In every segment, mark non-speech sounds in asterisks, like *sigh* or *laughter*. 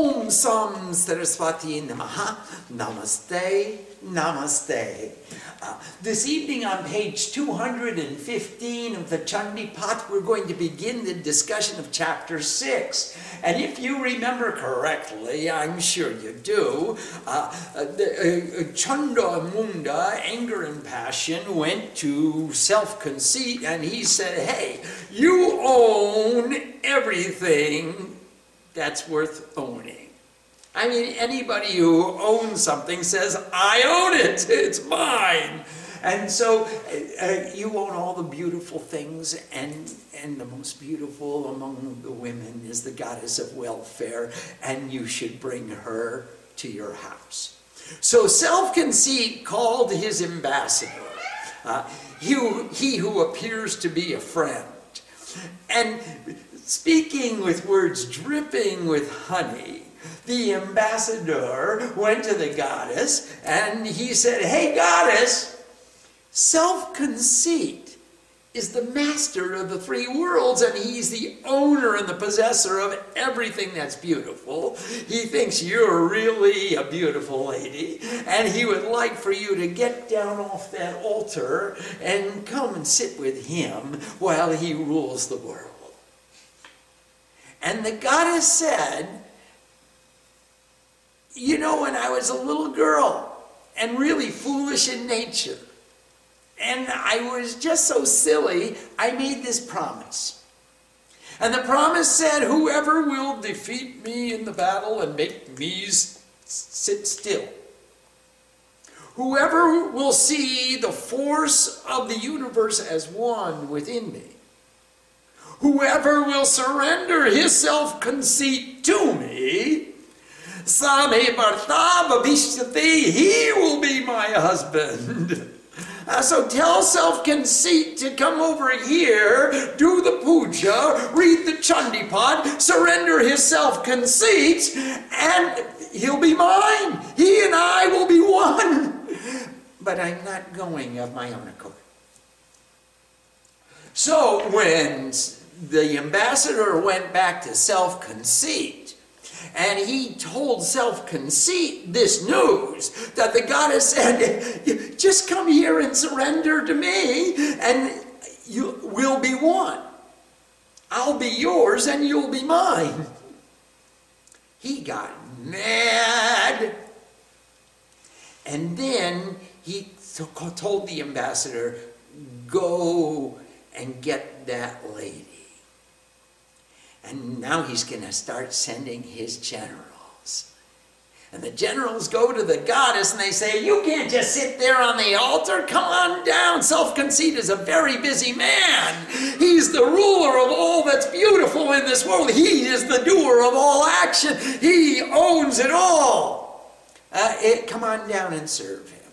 Om Sam Saraswati Namaha. Namaste, Namaste. Uh, this evening on page 215 of the Chandi Path, we're going to begin the discussion of chapter 6. And if you remember correctly, I'm sure you do, uh, uh, the, uh, Chanda Munda, anger and passion, went to self conceit and he said, Hey, you own everything that's worth owning. I mean, anybody who owns something says, I own it, *laughs* it's mine. And so uh, uh, you own all the beautiful things, and, and the most beautiful among the women is the goddess of welfare, and you should bring her to your house. So self conceit called his ambassador, uh, he, he who appears to be a friend. And speaking with words dripping with honey, the ambassador went to the goddess and he said, Hey, goddess, self conceit is the master of the three worlds, and he's the owner and the possessor of everything that's beautiful. He thinks you're really a beautiful lady, and he would like for you to get down off that altar and come and sit with him while he rules the world. And the goddess said, You know, when I was a little girl and really foolish in nature, and I was just so silly, I made this promise. And the promise said, Whoever will defeat me in the battle and make me sit still, whoever will see the force of the universe as one within me, whoever will surrender his self conceit to me, he will be my husband. Uh, so tell self conceit to come over here, do the puja, read the Chandipat, surrender his self conceit, and he'll be mine. He and I will be one. But I'm not going of my own accord. So when the ambassador went back to self conceit, and he told self conceit this news that the goddess said, Just come here and surrender to me, and you will be one. I'll be yours, and you'll be mine. He got mad. And then he told the ambassador, Go and get that lady. And now he's going to start sending his generals. And the generals go to the goddess and they say, You can't just sit there on the altar. Come on down. Self conceit is a very busy man. He's the ruler of all that's beautiful in this world. He is the doer of all action. He owns it all. Uh, it, come on down and serve him.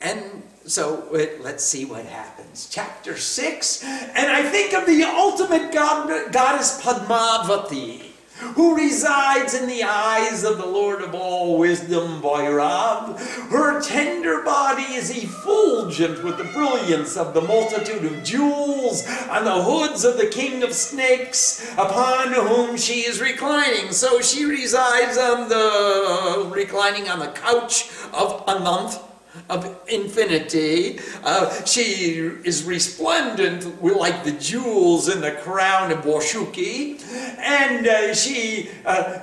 And so let's see what happens. Chapter 6, and I think of the ultimate god, goddess Padmavati, who resides in the eyes of the Lord of all wisdom, Bhairav. Her tender body is effulgent with the brilliance of the multitude of jewels on the hoods of the king of snakes, upon whom she is reclining. So she resides on the reclining on the couch of Anant of infinity. Uh, she is resplendent like the jewels in the crown of Boshuki, and uh, she, uh,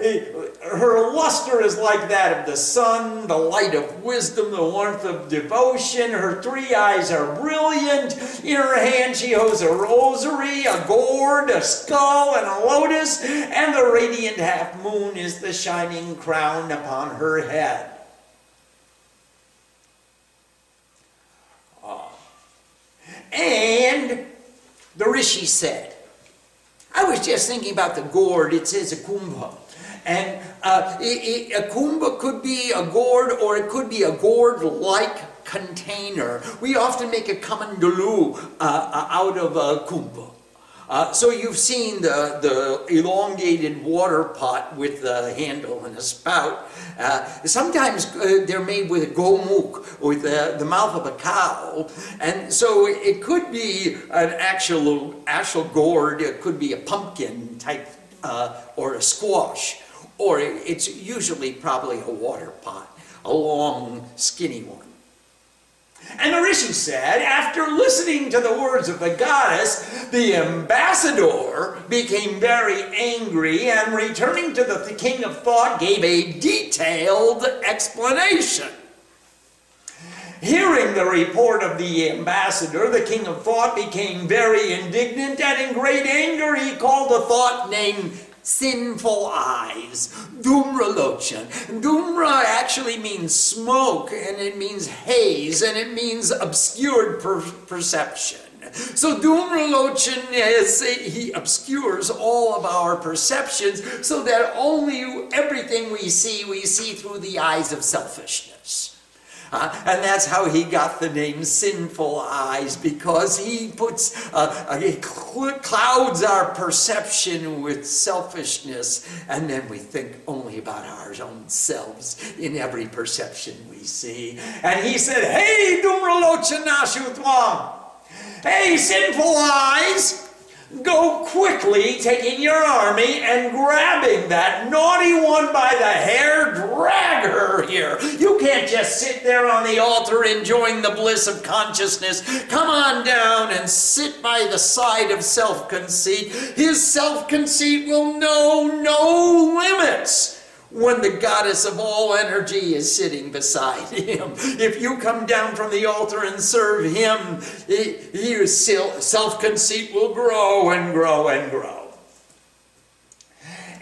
her luster is like that of the sun, the light of wisdom, the warmth of devotion. Her three eyes are brilliant. In her hand, she holds a rosary, a gourd, a skull, and a lotus, and the radiant half moon is the shining crown upon her head. And the Rishi said, I was just thinking about the gourd, it says a kumbha. And uh, it, it, a kumbha could be a gourd or it could be a gourd like container. We often make a kamandalu uh, uh, out of a kumbha. Uh, so you've seen the, the elongated water pot with the handle and a spout. Uh, sometimes uh, they're made with a gomuk, with the mouth of a cow. And so it could be an actual, actual gourd, it could be a pumpkin type uh, or a squash. or it's usually probably a water pot, a long, skinny one. And the Rishi said, after listening to the words of the goddess, the ambassador became very angry and returning to the king of thought gave a detailed explanation. Hearing the report of the ambassador, the king of thought became very indignant and in great anger he called a thought named sinful eyes. Dhumralochan. Dhumra actually means smoke, and it means haze, and it means obscured per perception. So Dhumralochan is he obscures all of our perceptions so that only everything we see, we see through the eyes of selfishness. Uh, and that's how he got the name Sinful Eyes, because he puts, uh, uh, he clouds our perception with selfishness, and then we think only about our own selves in every perception we see. And he said, Hey, Dumralochanashutwa! Hey, Sinful Eyes! Go quickly, taking your army and grabbing that naughty one by the hair, drag her here. You can't just sit there on the altar enjoying the bliss of consciousness. Come on down and sit by the side of self conceit. His self conceit will know no limits when the goddess of all energy is sitting beside him. If you come down from the altar and serve him, your self conceit will grow and grow and grow.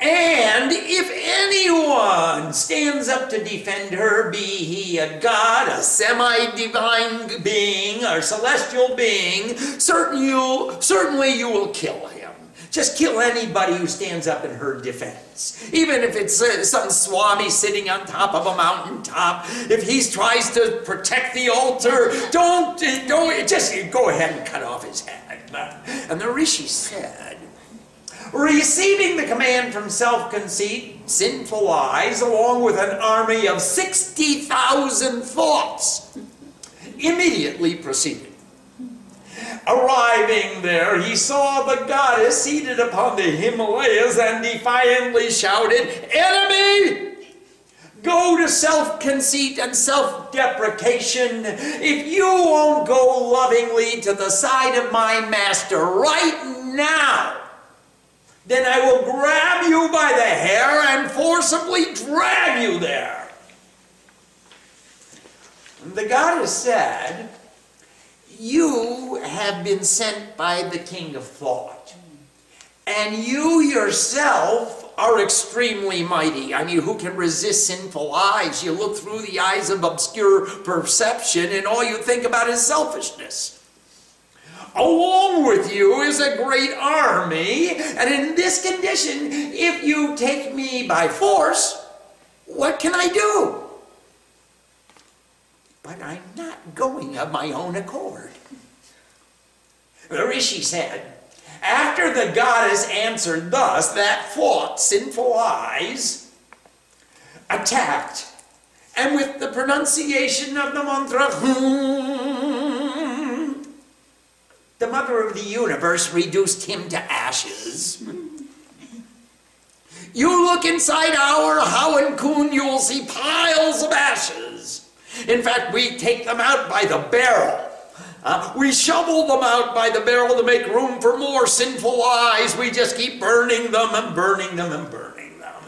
And if anyone stands up to defend her, be he a god, a semi divine being, or celestial being, certain you, certainly you will kill him. Just kill anybody who stands up in her defense. Even if it's uh, some swami sitting on top of a mountaintop, if he tries to protect the altar, don't, don't, just go ahead and cut off his head. And the rishi said, receiving the command from self conceit, sinful eyes, along with an army of 60,000 thoughts, immediately proceeded. Arriving there, he saw the goddess seated upon the Himalayas and defiantly shouted, Enemy! Go to self conceit and self deprecation. If you won't go lovingly to the side of my master right now, then I will grab you by the hair and forcibly drag you there. The goddess said, you have been sent by the king of thought. Mm. And you yourself are extremely mighty. I mean, who can resist sinful eyes? You look through the eyes of obscure perception, and all you think about is selfishness. Along with you is a great army, and in this condition, if you take me by force, what can I do? But I'm not going of my own accord. The Rishi said, after the goddess answered thus, that thought, sinful eyes, attacked, and with the pronunciation of the mantra, hmm, the mother of the universe reduced him to ashes. You look inside our Hawan Kun, you will see piles of ashes. In fact, we take them out by the barrel. Uh, we shovel them out by the barrel to make room for more sinful eyes. We just keep burning them and burning them and burning.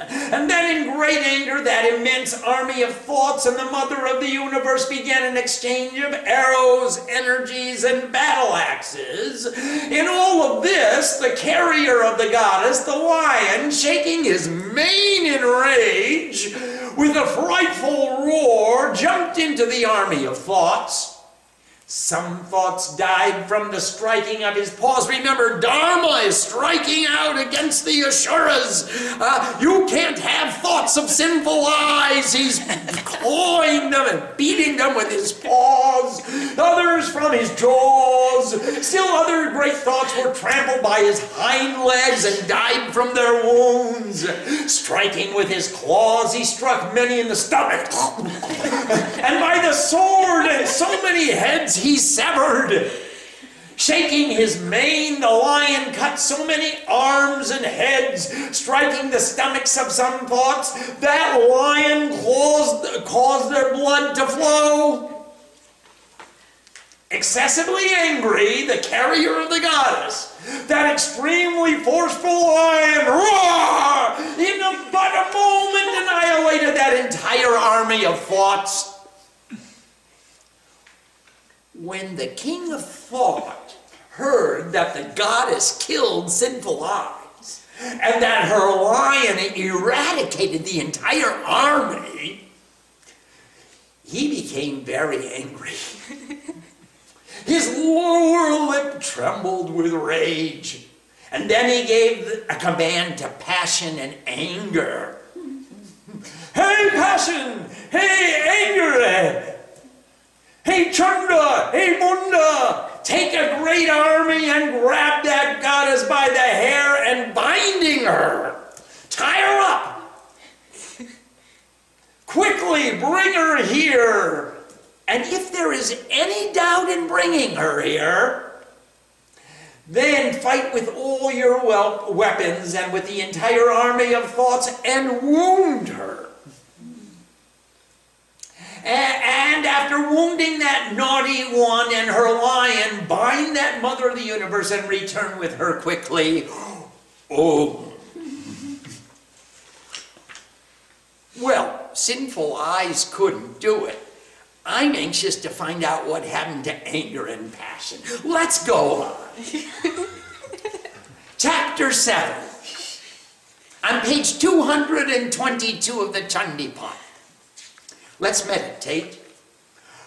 And then, in great anger, that immense army of thoughts and the mother of the universe began an exchange of arrows, energies, and battle axes. In all of this, the carrier of the goddess, the lion, shaking his mane in rage, with a frightful roar, jumped into the army of thoughts. Some thoughts died from the striking of his paws. Remember, Dharma is striking out against the Asuras. Uh, you can't have thoughts of sinful eyes. He's clawing them and beating them with his paws. Others from his jaws. Still other great thoughts were trampled by his hind legs and died from their wounds. Striking with his claws, he struck many in the stomach. *laughs* and by the sword and so many heads he severed. Shaking his mane, the lion cut so many arms and heads, striking the stomachs of some thoughts, that lion caused, caused their blood to flow. Excessively angry, the carrier of the goddess, that extremely forceful lion, roar, in but a moment annihilated that entire army of thoughts. When the king of thought heard that the goddess killed sinful eyes, and that her lion eradicated the entire army, he became very angry. *laughs* His lower lip trembled with rage. And then he gave a command to passion and anger. *laughs* Hey, passion! Hey, anger! Hey, Chanda! Hey, Munda! Take a great army and grab that goddess by the hair and binding her. Tie her up. *laughs* Quickly bring her here. And if there is any doubt in bringing her here, then fight with all your weapons and with the entire army of thoughts and wound her. And after wounding that naughty one and her lion, bind that mother of the universe and return with her quickly. *gasps* Oh. Well, sinful eyes couldn't do it. I'm anxious to find out what happened to anger and passion. Let's go on. *laughs* Chapter 7. On page 222 of the Chandipat. Let's meditate.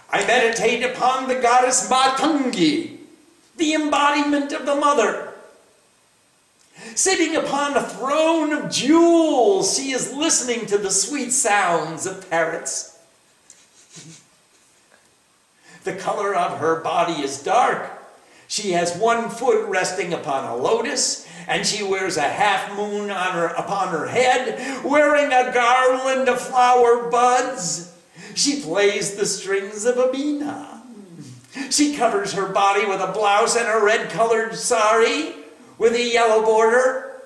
I meditate upon the goddess Matangi, the embodiment of the mother. Sitting upon a throne of jewels, she is listening to the sweet sounds of parrots. The color of her body is dark. She has one foot resting upon a lotus, and she wears a half moon on her, upon her head, wearing a garland of flower buds. She plays the strings of a bina. She covers her body with a blouse and a red colored sari with a yellow border.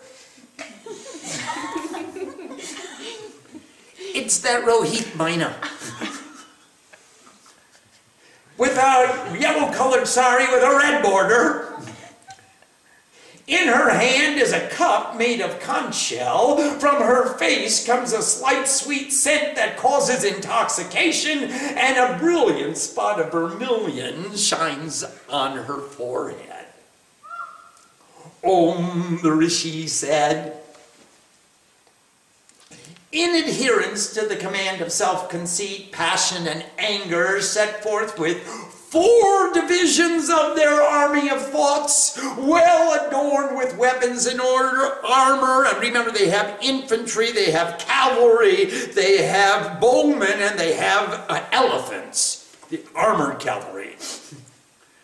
it's that Rohit Maina with a yellow colored sari with a red border. In her hand is a cup made of conch shell. From her face comes a slight sweet scent that causes intoxication, and a brilliant spot of vermilion shines on her forehead. Om, the rishi said. In adherence to the command of self conceit, passion, and anger set forth with four divisions of their army of thoughts, well adorned with weapons and order, armor. And remember, they have infantry, they have cavalry, they have bowmen, and they have uh, elephants, the armored cavalry. *laughs*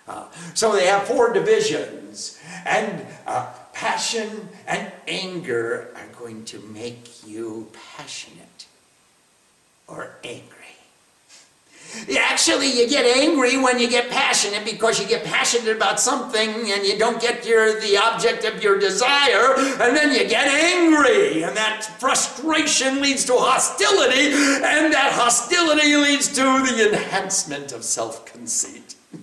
Uh, so they have four divisions. And uh, passion and anger are going to make you passionate or angry. Actually, you get angry when you get passionate because you get passionate about something and you don't get your, the object of your desire, and then you get angry, and that frustration leads to hostility, and that hostility leads to the enhancement of self conceit. *laughs*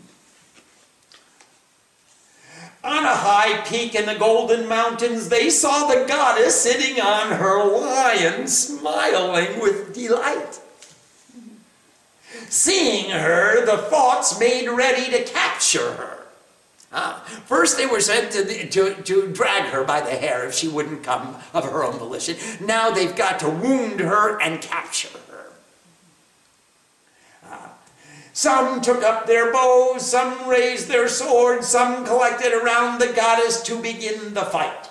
On a high peak in the Golden Mountains, they saw the goddess sitting on her lion, smiling with delight. Seeing her, the thoughts made ready to capture her. Uh, first, they were sent to, to, to drag her by the hair if she wouldn't come of her own volition. Now they've got to wound her and capture her. Some took up their bows, some raised their swords, some collected around the goddess to begin the fight.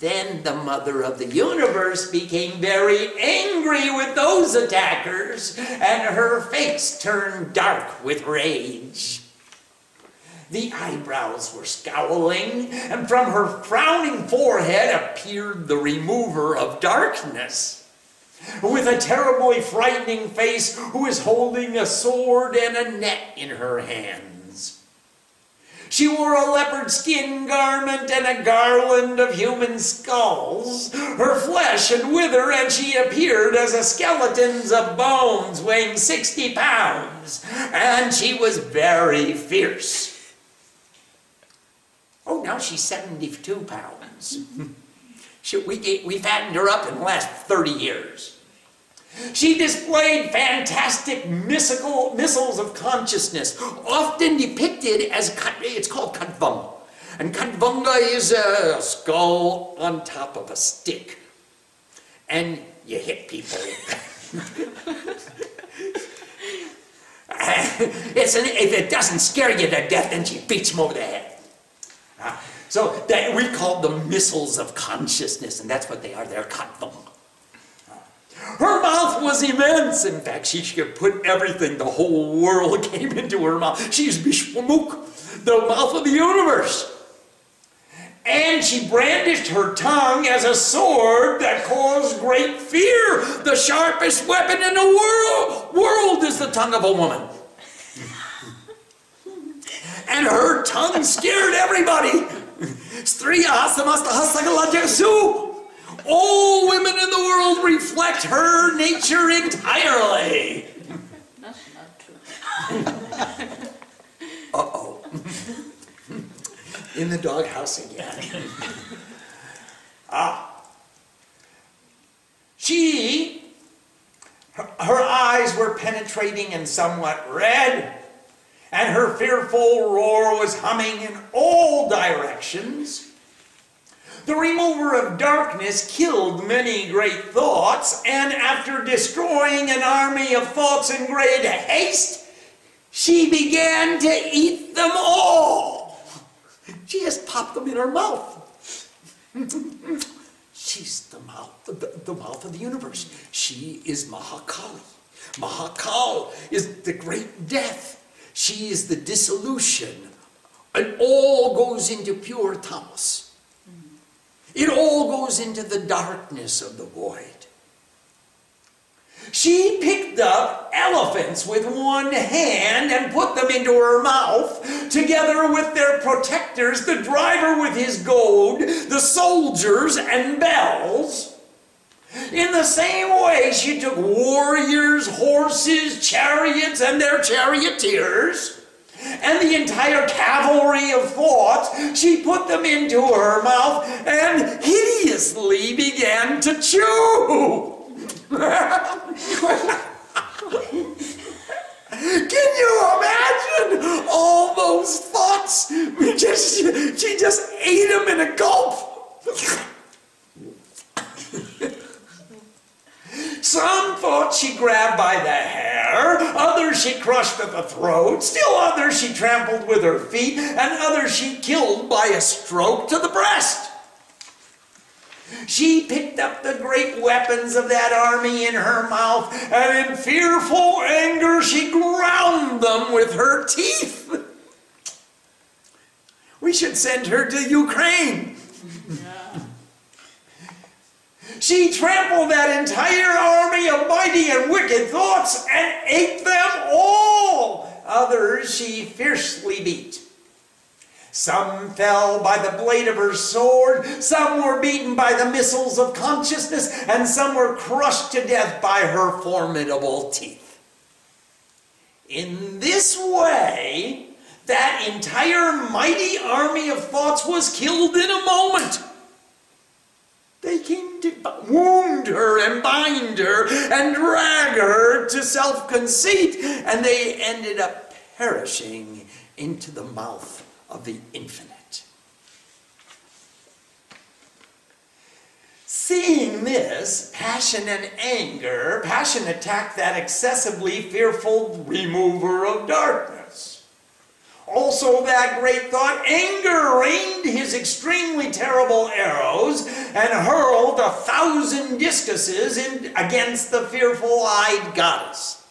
Then the mother of the universe became very angry with those attackers, and her face turned dark with rage. The eyebrows were scowling, and from her frowning forehead appeared the remover of darkness with a terribly frightening face, who is holding a sword and a net in her hands. She wore a leopard skin garment and a garland of human skulls. Her flesh had withered, and she appeared as a skeleton of bones weighing 60 pounds. And she was very fierce. Oh, now she's 72 pounds. *laughs* she, we, we fattened her up in the last 30 years. She displayed fantastic mystical missiles of consciousness, often depicted as, it's called Khatvanga. And Khatvanga is a skull on top of a stick. And you hit people. *laughs* it's an, if it doesn't scare you to death, then she beats them over the head. Uh, so that, we call them missiles of consciousness, and that's what they are. They're Khatvanga. Her mouth was immense. In fact, she could put everything, the whole world *laughs* came into her mouth. She's Vishwamukh, the mouth of the universe. And she brandished her tongue as a sword that caused great fear. The sharpest weapon in the world, world is the tongue of a woman. *laughs* and her tongue scared everybody. All women in the world reflect her nature entirely. That's not true. Uh-oh. in the doghouse again. ah. She, her, her eyes were penetrating and somewhat red, and her fearful roar was humming in all directions. The remover of darkness killed many great thoughts, and after destroying an army of thoughts in great haste, she began to eat them all. She just popped them in her mouth. *laughs* She's the mouth, the, the mouth of the universe. She is Mahakali. Mahakal is the great death. She is the dissolution. And all goes into pure tamas. It all goes into the darkness of the void. She picked up elephants with one hand and put them into her mouth, together with their protectors, the driver with his goad, the soldiers and bells. In the same way, she took warriors, horses, chariots, and their charioteers and the entire cavalry of thoughts, she put them into her mouth and hideously began to chew. Can you imagine all those thoughts? Just, she just ate them in a gulp. Some thought she grabbed by the hair, others she crushed at the throat, still others she trampled with her feet, and others she killed by a stroke to the breast. She picked up the great weapons of that army in her mouth, and in fearful anger she ground them with her teeth. We should send her to Ukraine. She trampled that entire army of mighty and wicked thoughts and ate them all. Others she fiercely beat. Some fell by the blade of her sword, some were beaten by the missiles of consciousness, and some were crushed to death by her formidable teeth. In this way, that entire mighty army of thoughts was killed in a moment. They came wound her and bind her and drag her to self conceit, and they ended up perishing into the mouth of the infinite. Seeing this, passion and anger, passion attacked that excessively fearful remover of darkness. Also, that great thought, anger rained his extremely terrible arrows and hurled a thousand discuses in, against the fearful eyed goddess.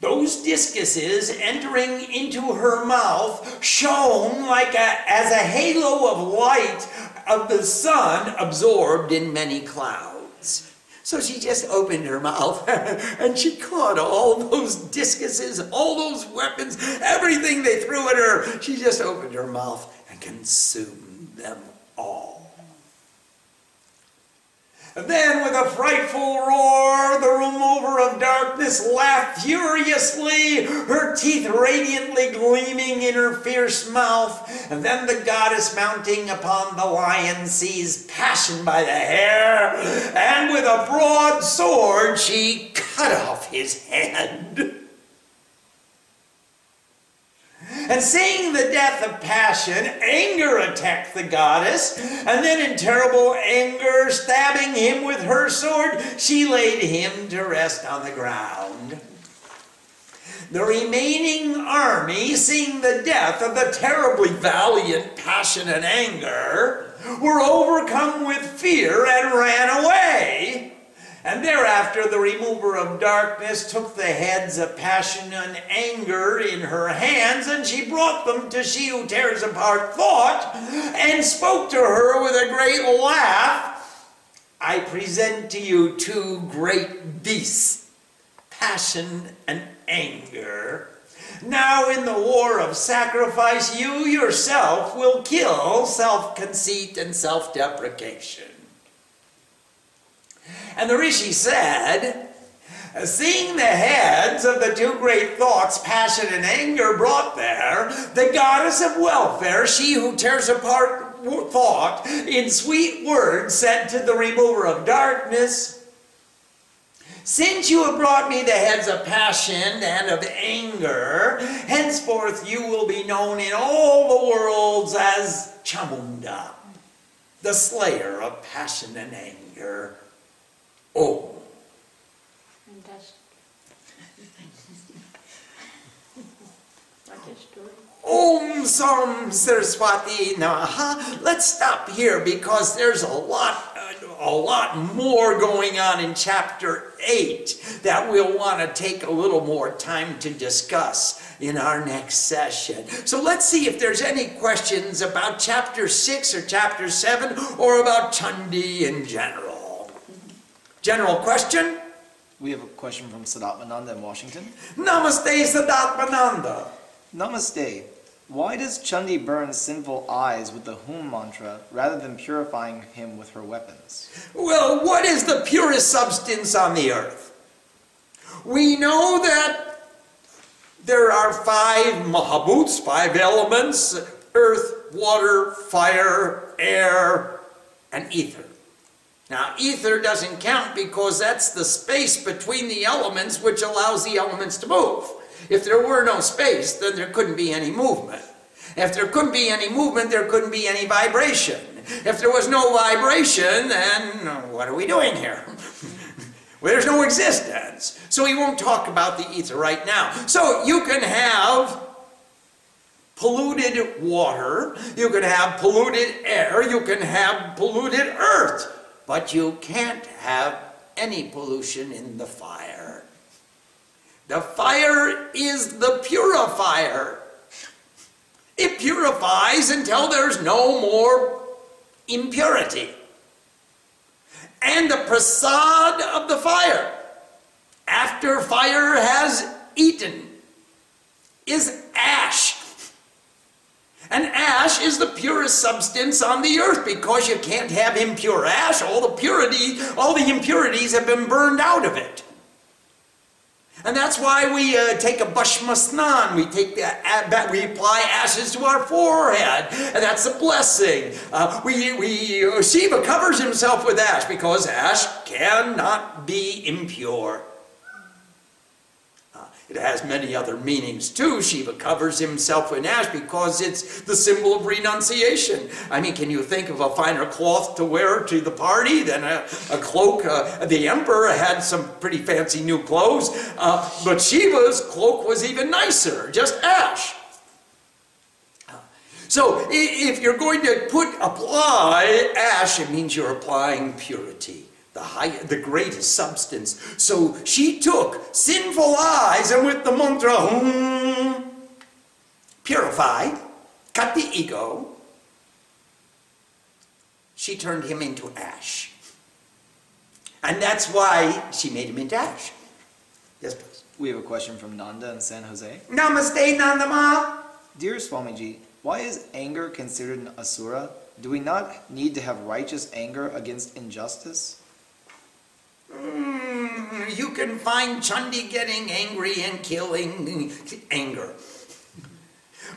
Those discuses entering into her mouth shone like a, as a halo of light of the sun absorbed in many clouds. So she just opened her mouth *laughs* and she caught all those discuses, all those weapons, everything they threw at her. She just opened her mouth and consumed them all. Then, with a frightful roar, the remover of darkness laughed furiously, her teeth radiantly gleaming in her fierce mouth. And then the goddess, mounting upon the lion, seized passion by the hair, and with a broad sword she cut off his hand. And seeing the death of passion, anger attacked the goddess, and then in terrible anger, stabbing him with her sword, she laid him to rest on the ground. The remaining army, seeing the death of the terribly valiant passion and anger, were overcome with fear and ran away. And thereafter the remover of darkness took the heads of passion and anger in her hands, and she brought them to she who tears apart thought, and spoke to her with a great laugh. I present to you two great beasts, passion and anger. Now, in the war of sacrifice, you yourself will kill self conceit and self deprecation. And the Rishi said, Seeing the heads of the two great thoughts, passion and anger, brought there, the goddess of welfare, she who tears apart thought, in sweet words said to the remover of darkness, Since you have brought me the heads of passion and of anger, henceforth you will be known in all the worlds as Chamunda, the slayer of passion and anger. Oh. oh Fantastic. story. Om Sam Saraswati Namaha. Let's stop here because there's a lot, uh, a lot more going on in chapter 8 that we'll want to take a little more time to discuss in our next session. So let's see if there's any questions about chapter 6 or chapter 7 or about Chandi in general. General question? We have a question from Sadatmananda in Washington. Namaste Sadatmananda. Namaste. Why does Chandi burn sinful eyes with the Hum mantra rather than purifying him with her weapons? Well, what is the purest substance on the earth? We know that there are five mahabhuts, five elements earth, water, fire, air, and ether. Now, ether doesn't count because that's the space between the elements which allows the elements to move. If there were no space, then there couldn't be any movement. If there couldn't be any movement, there couldn't be any vibration. If there was no vibration, then what are we doing here? *laughs* well, there's no existence. So we won't talk about the ether right now. So you can have polluted water, you can have polluted air, you can have polluted earth, but you can't have any pollution in the fire. The fire is the purifier. It purifies until there's no more impurity. And the prasad of the fire, after fire has eaten, is ash. And ash is the purest substance on the earth because you can't have impure ash. All the purity, all the impurities have been burned out of it. And that's why we uh, take a bhashma snan. We take the, we apply ashes to our forehead, and that's a blessing. Uh, we, we uh, Shiva covers himself with ash because ash cannot be impure. It has many other meanings too. Shiva covers himself in ash because it's the symbol of renunciation. I mean, can you think of a finer cloth to wear to the party than a, a cloak? Uh, the emperor had some pretty fancy new clothes, uh, but Shiva's cloak was even nicer, just ash. Uh, So if you're going to put apply ash, it means you're applying purity the high, the greatest substance. So she took sinful eyes and with the mantra, hmm, purify, cut the ego. She turned him into ash. And that's why she made him into ash. Yes, please. We have a question from Nanda in San Jose. Namaste, Nandama. Dear Swamiji, why is anger considered an asura? Do we not need to have righteous anger against injustice? Mm, you can find Chandi getting angry and killing anger.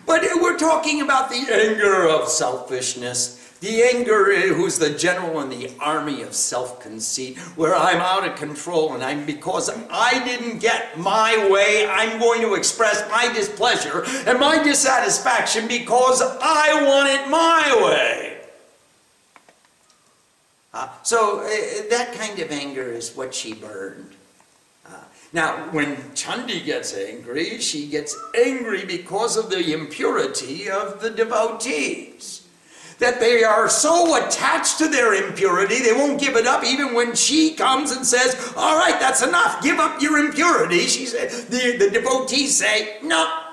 But we're talking about the anger of selfishness, the anger who's the general in the army of self-conceit, where I'm out of control and I'm because I didn't get my way, I'm going to express my displeasure and my dissatisfaction because I want it my way. Uh, so uh, that kind of anger is what she burned. Uh, now, when Chandi gets angry, she gets angry because of the impurity of the devotees. That they are so attached to their impurity, they won't give it up even when she comes and says, All right, that's enough, give up your impurity. She said, the, the devotees say, No,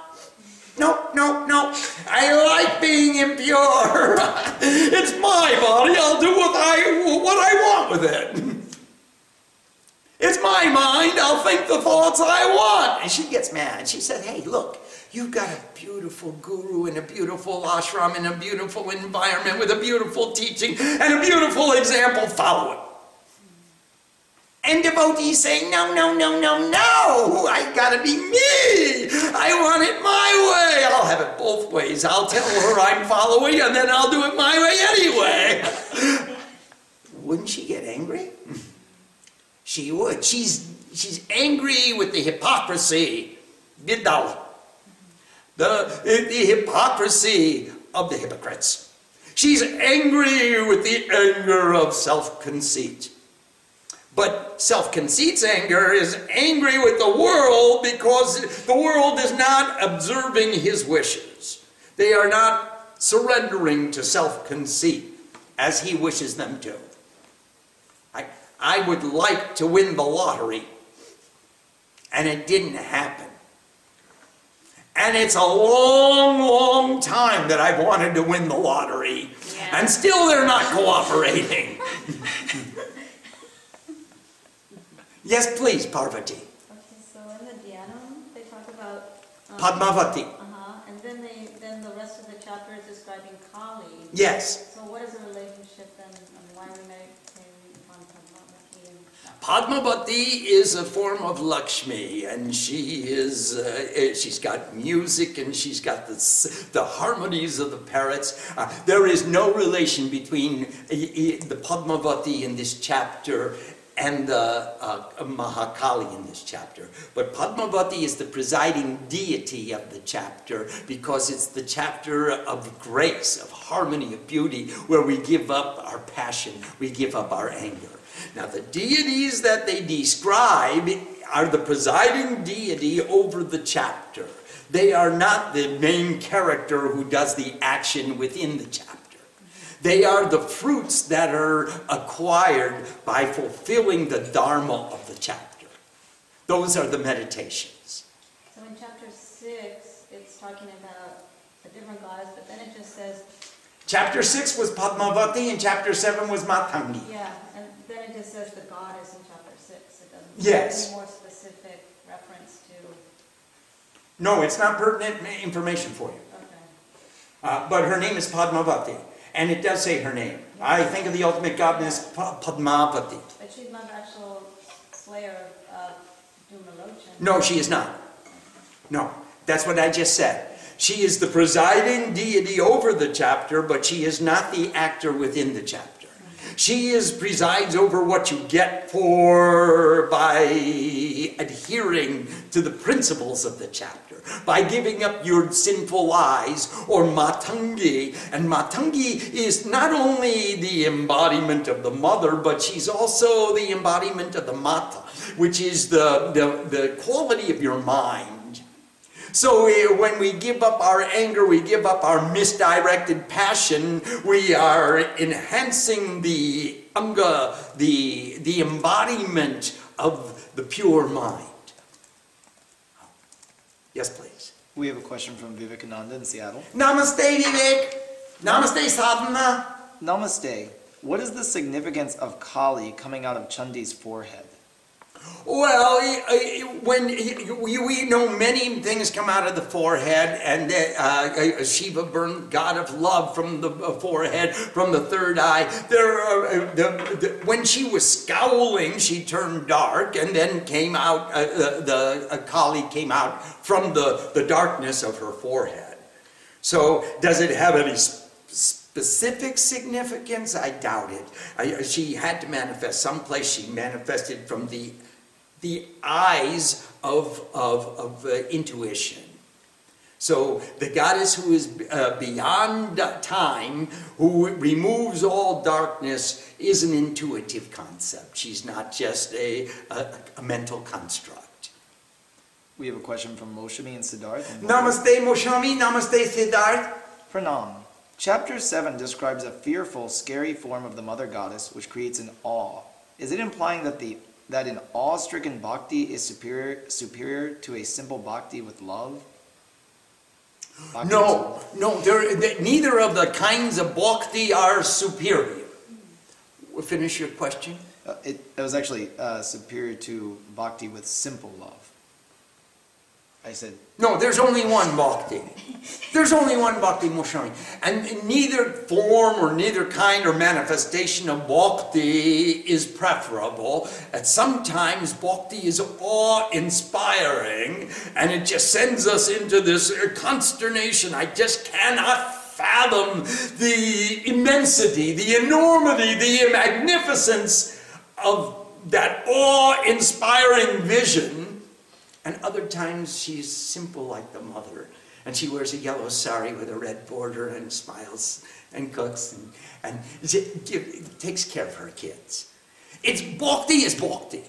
no, no, no. I like being impure. *laughs* it's my body. I'll do what I what I want with it. It's my mind. I'll think the thoughts I want. And she gets mad. She said, "Hey, look. You've got a beautiful guru and a beautiful ashram and a beautiful environment with a beautiful teaching and a beautiful example. Follow it." And devotees say, no, no, no, no, no, I gotta be me. I want it my way. I'll have it both ways. I'll tell her I'm following and then I'll do it my way anyway. *laughs* Wouldn't she get angry? *laughs* She would. She's, she's angry with the hypocrisy. Vidal. The, the hypocrisy of the hypocrites. She's angry with the anger of self-conceit. But self conceit's anger is angry with the world because the world is not observing his wishes. They are not surrendering to self conceit as he wishes them to. I, I would like to win the lottery, and it didn't happen. And it's a long, long time that I've wanted to win the lottery, Yeah. and still they're not cooperating. *laughs* Yes, please, Parvati. Okay, so in the Dhyanam, they talk about. um, Padmavati. Uh-huh, and then they, then the rest of the chapter is describing Kali. Yes. So what is the relationship then, and why we on Padmavati and? Padmavati is a form of Lakshmi, and she is, uh, eh, she's got music and she's got the, s- the harmonies of the parrots. Uh, there is no relation between eh, eh, the Padmavati in this chapter and uh, Mahakali in this chapter. But Padmavati is the presiding deity of the chapter because it's the chapter of grace, of harmony, of beauty, where we give up our passion, we give up our anger. Now, the deities that they describe are the presiding deity over the chapter. They are not the main character who does the action within the chapter. They are the fruits that are acquired by fulfilling the dharma of the chapter. Those are the meditations. So in chapter six, it's talking about a different goddess, but then it just says, Chapter 6 was Padmavati and chapter 7 was Matangi. yeah, and then it just says the goddess in chapter six. It doesn't. Yes. Any more specific reference to, No, it's not pertinent information for you. okay. Uh, but her name is Padmavati, and it does say her name. I think of the ultimate goddess Pa- Padmavati. But she's not the actual slayer of, uh, Dhumralochan. No, she is not. No, that's what I just said. She is the presiding deity over the chapter, but she is not the actor within the chapter. She is presides over what you get for by adhering to the principles of the chapter, by giving up your sinful eyes or matangi. And matangi is not only the embodiment of the mother, but she's also the embodiment of the mata, which is the, the, the quality of your mind. So we, when we give up our anger, we give up our misdirected passion, we are enhancing the anga, the, the embodiment of the pure mind. Yes, please. We have a question from Vivekananda in Seattle. Namaste, Vivek. Namaste, Sadhana. Namaste. what is the significance of Kali coming out of Chandi's forehead? Well, y- y- when we, we know many things come out of the forehead, and uh, Shiva burned God of love from the uh, forehead, from the third eye. There, the, the, when she was scowling, she turned dark, and then came out. Uh, the the Kali came out from the the darkness of her forehead. So, does it have any specific significance? I doubt it. I, she had to manifest someplace. She manifested from the the eyes of, of, of uh, intuition. So the goddess who is uh, beyond time, who removes all darkness, is an intuitive concept. She's not just a, a, a mental construct. We have a question from Moshami and Siddharth. in- Namaste Moshami, Namaste Siddharth. Pranam. Chapter 7 describes a fearful, scary form of the mother goddess which creates an awe. Is it implying that the that an awe-stricken bhakti is superior superior to a simple bhakti with love? Bhakti No, no, there, they, neither of the kinds of bhakti are superior. Finish your question. Uh, it, it was actually uh, superior to bhakti with simple love. I said, No, there's only one bhakti. There's only one bhakti Moshami. And neither form or neither kind or manifestation of bhakti is preferable. And sometimes bhakti is awe inspiring and it just sends us into this consternation. I just cannot fathom the immensity, the enormity, the magnificence of that awe inspiring vision. And other times she's simple like the mother. And she wears a yellow sari with a red border and smiles and cooks and, and give, takes care of her kids. It's bhakti is bhakti.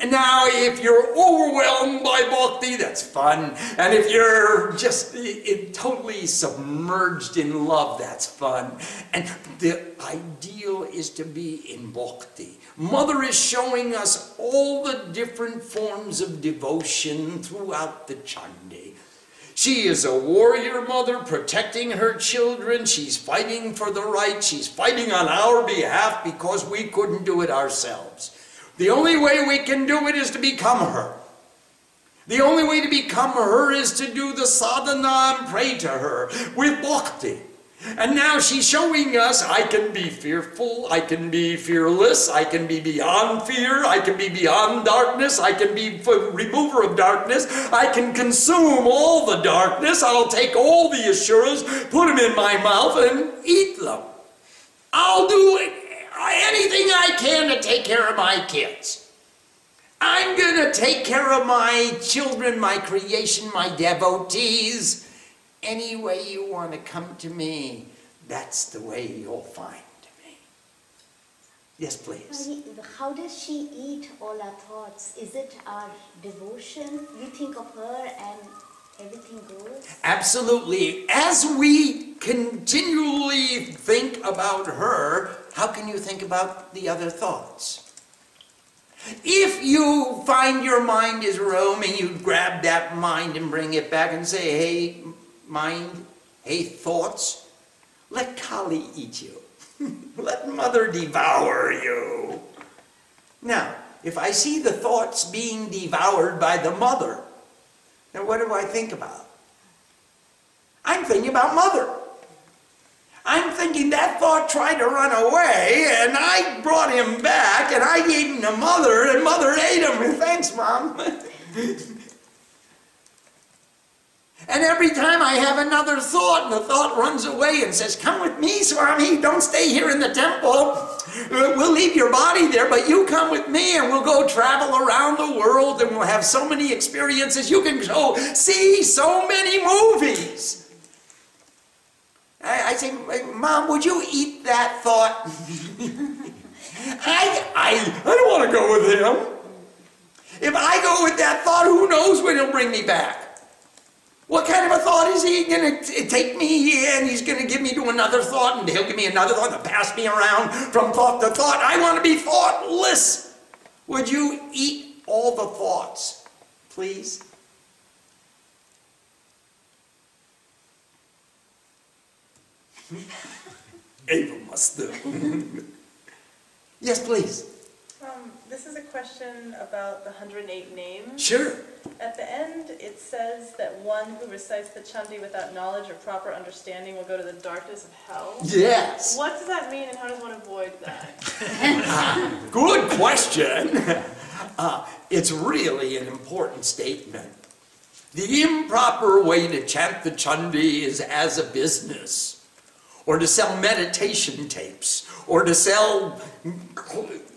And now if you're overwhelmed by bhakti, that's fun. And if you're just i- i- totally submerged in love, that's fun. And the ideal is to be in bhakti. Mother is showing us all the different forms of devotion throughout the Chandi. She is a warrior mother protecting her children. She's fighting for the right. She's fighting on our behalf because we couldn't do it ourselves. The only way we can do it is to become her. The only way to become her is to do the sadhana and pray to her with bhakti. And now she's showing us I can be fearful, I can be fearless, I can be beyond fear, I can be beyond darkness, I can be remover of darkness, I can consume all the darkness, I'll take all the asuras, put them in my mouth, and eat them. I'll do it, anything I can to take care of my kids. I'm going to take care of my children, my creation, my devotees. Any way you want to come to me, that's the way you'll find me. Yes, please. How does she eat all our thoughts? Is it our devotion? You think of her and everything goes? Absolutely. As we continually think about her, how can you think about the other thoughts? If you find your mind is roaming, you grab that mind and bring it back and say, hey, mind, hey, thoughts, let Kali eat you. *laughs* let Mother devour you. Now, if I see the thoughts being devoured by the Mother, then what do I think about? I'm thinking about Mother. I'm thinking that thought tried to run away, and I brought him back, and I gave him to Mother, and Mother ate him. *laughs* Thanks, Mom. *laughs* And every time I have another thought, and the thought runs away and says, Come with me, Swami, don't stay here in the temple. Uh, we'll leave your body there, but you come with me and we'll go travel around the world and we'll have so many experiences. You can go see so many movies. I, I say, Mom, would you eat that thought? *laughs* I, I, I don't want to go with him. If I go with that thought, who knows when he'll bring me back? What kind of a thought is he going to take me and he's going to give me to another thought and he'll give me another thought and pass me around from thought to thought? I want to be thoughtless. Would you eat all the thoughts, please? *laughs* Evam astu. Yes, please. This is a question about the 108 names. Sure. At the end, it says that one who recites the Chandi without knowledge or proper understanding will go to the darkness of hell. Yes. What does that mean and how does one avoid that? *laughs* Good question. *laughs* Uh, it's really an important statement. The improper way to chant the Chandi is as a business, or to sell meditation tapes, or to sell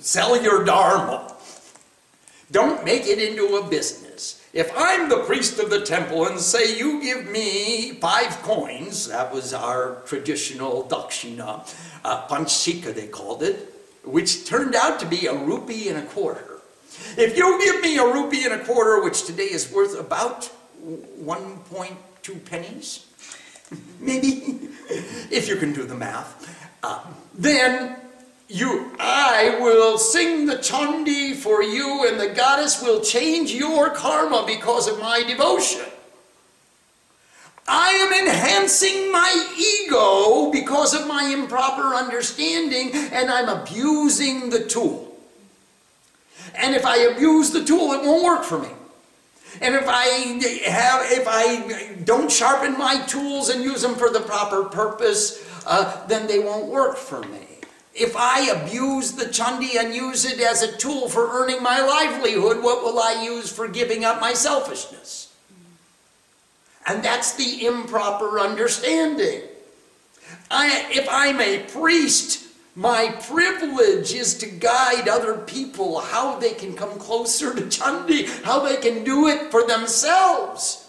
sell your dharma. Don't make it into a business. If I'm the priest of the temple and say, You give me five coins, that was our traditional dakshina, uh, panchika they called it, which turned out to be a rupee and a quarter. If you give me a rupee and a quarter, which today is worth about 1.2 pennies, *laughs* maybe, *laughs* if you can do the math, uh, then you, I will sing the chandi for you, and the goddess will change your karma because of my devotion. I am enhancing my ego because of my improper understanding, and I'm abusing the tool. And if I abuse the tool, it won't work for me. And if I have, if I don't sharpen my tools and use them for the proper purpose, uh, then they won't work for me. If I abuse the chandi and use it as a tool for earning my livelihood, what will I use for giving up my selfishness? And that's the improper understanding. I, if I'm a priest, my privilege is to guide other people how they can come closer to Chandi, how they can do it for themselves.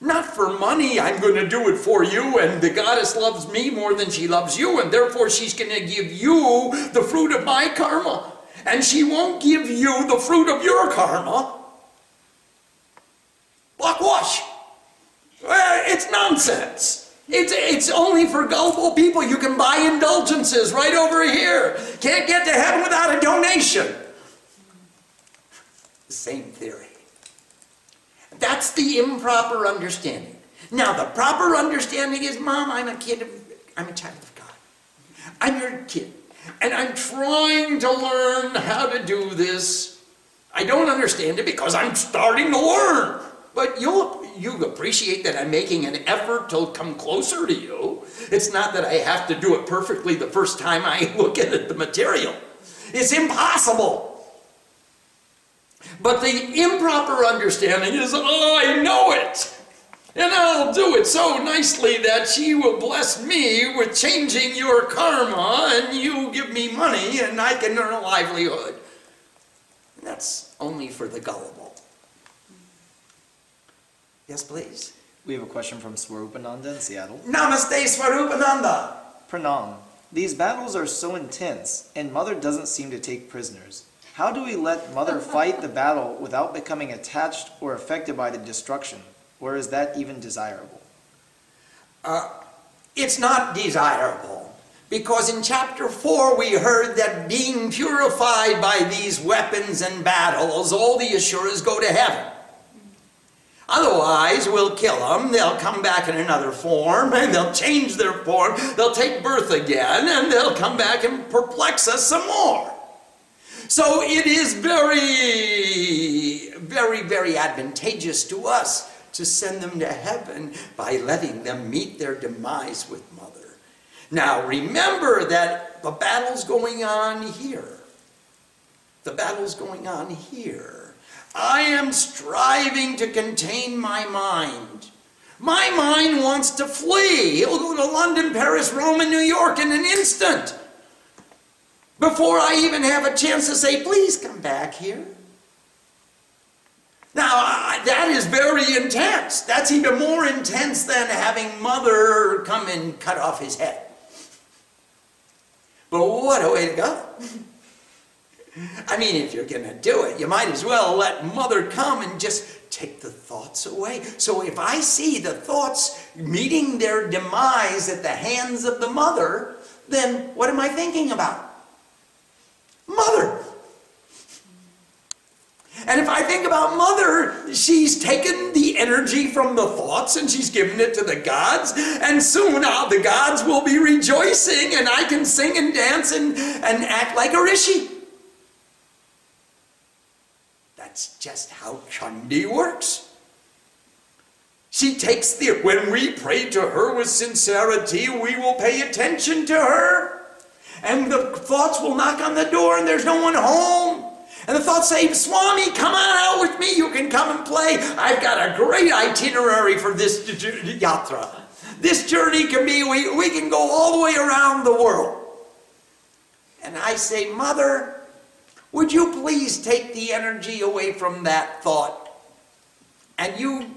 Not for money, I'm going to do it for you, and the goddess loves me more than she loves you, and therefore she's going to give you the fruit of my karma. And she won't give you the fruit of your karma. Blockwash. Well, eh, it's nonsense. It's, it's only for gullible people. You can buy indulgences right over here. Can't get to heaven without a donation. Same theory. That's the improper understanding. Now, the proper understanding is, Mom, I'm a kid of, I'm a child of God. I'm your kid. And I'm trying to learn how to do this. I don't understand it because I'm starting to learn. But you'll you appreciate that I'm making an effort to come closer to you. It's not that I have to do it perfectly the first time I *laughs* look at the material. It's impossible. But the improper understanding is, oh, I know it. And I'll do it so nicely that she will bless me with changing your karma and you give me money and I can earn a livelihood. That's only for the gullible. Yes, please. We have a question from Swarupananda in Seattle. Namaste Swarupananda. Pranam. These battles are so intense, and Mother doesn't seem to take prisoners. How do we let Mother fight the battle without becoming attached or affected by the destruction? Or is that even desirable? Uh, it's not desirable because in chapter 4 we heard that being purified by these weapons and battles, all the Asuras go to heaven. Otherwise, we'll kill them, they'll come back in another form, and they'll change their form, they'll take birth again, and they'll come back and perplex us some more. So it is very, very, very advantageous to us to send them to heaven by letting them meet their demise with Mother. Now, remember that the battle's going on here. The battle's going on here. I am striving to contain my mind. My mind wants to flee. It'll go to London, Paris, Rome, and New York in an instant. Before I even have a chance to say, please come back here. Now, I, that is very intense. That's even more intense than having mother come and cut off his head. But what a way to go. I mean, if you're going to do it, you might as well let mother come and just take the thoughts away. So if I see the thoughts meeting their demise at the hands of the mother, then what am I thinking about? Mother. And if I think about mother, she's taken the energy from the thoughts and she's given it to the gods. And soon uh, the gods will be rejoicing and I can sing and dance and, and act like a rishi. That's just how Chandi works. She takes the, when we pray to her with sincerity, we will pay attention to her. And the thoughts will knock on the door and there's no one home. And the thoughts say, Swami, come on out with me. You can come and play. I've got a great itinerary for this yatra. This journey can be, we, we can go all the way around the world. And I say, Mother, would you please take the energy away from that thought? And you